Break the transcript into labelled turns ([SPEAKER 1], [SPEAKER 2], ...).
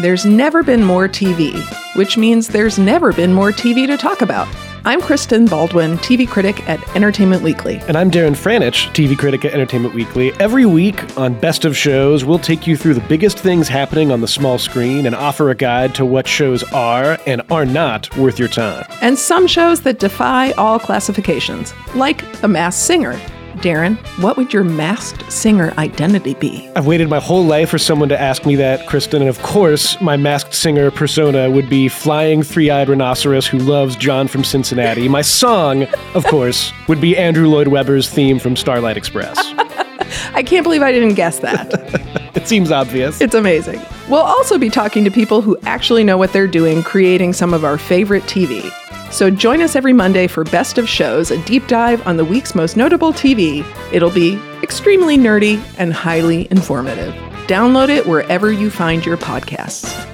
[SPEAKER 1] There's never been more TV, which means there's never been more TV to talk about. I'm Kristen Baldwin, TV critic at Entertainment Weekly.
[SPEAKER 2] And I'm Darren Franich, TV critic at Entertainment Weekly. Every week on Best of Shows, we'll take you through the biggest things happening on the small screen and offer a guide to what shows are and are not worth your time.
[SPEAKER 1] And some shows that defy all classifications, like The Masked Singer. Darren, what would your masked singer identity be?
[SPEAKER 2] I've waited my whole life for someone to ask me that, Kristen, and of course, my masked singer persona would be Flying Three Eyed Rhinoceros who loves John from Cincinnati. My song, of course, would be Andrew Lloyd Webber's theme from Starlight Express.
[SPEAKER 1] I can't believe I didn't guess that.
[SPEAKER 2] it seems obvious.
[SPEAKER 1] It's amazing. We'll also be talking to people who actually know what they're doing creating some of our favorite TV. So join us every Monday for Best of Shows, a deep dive on the week's most notable TV. It'll be extremely nerdy and highly informative. Download it wherever you find your podcasts.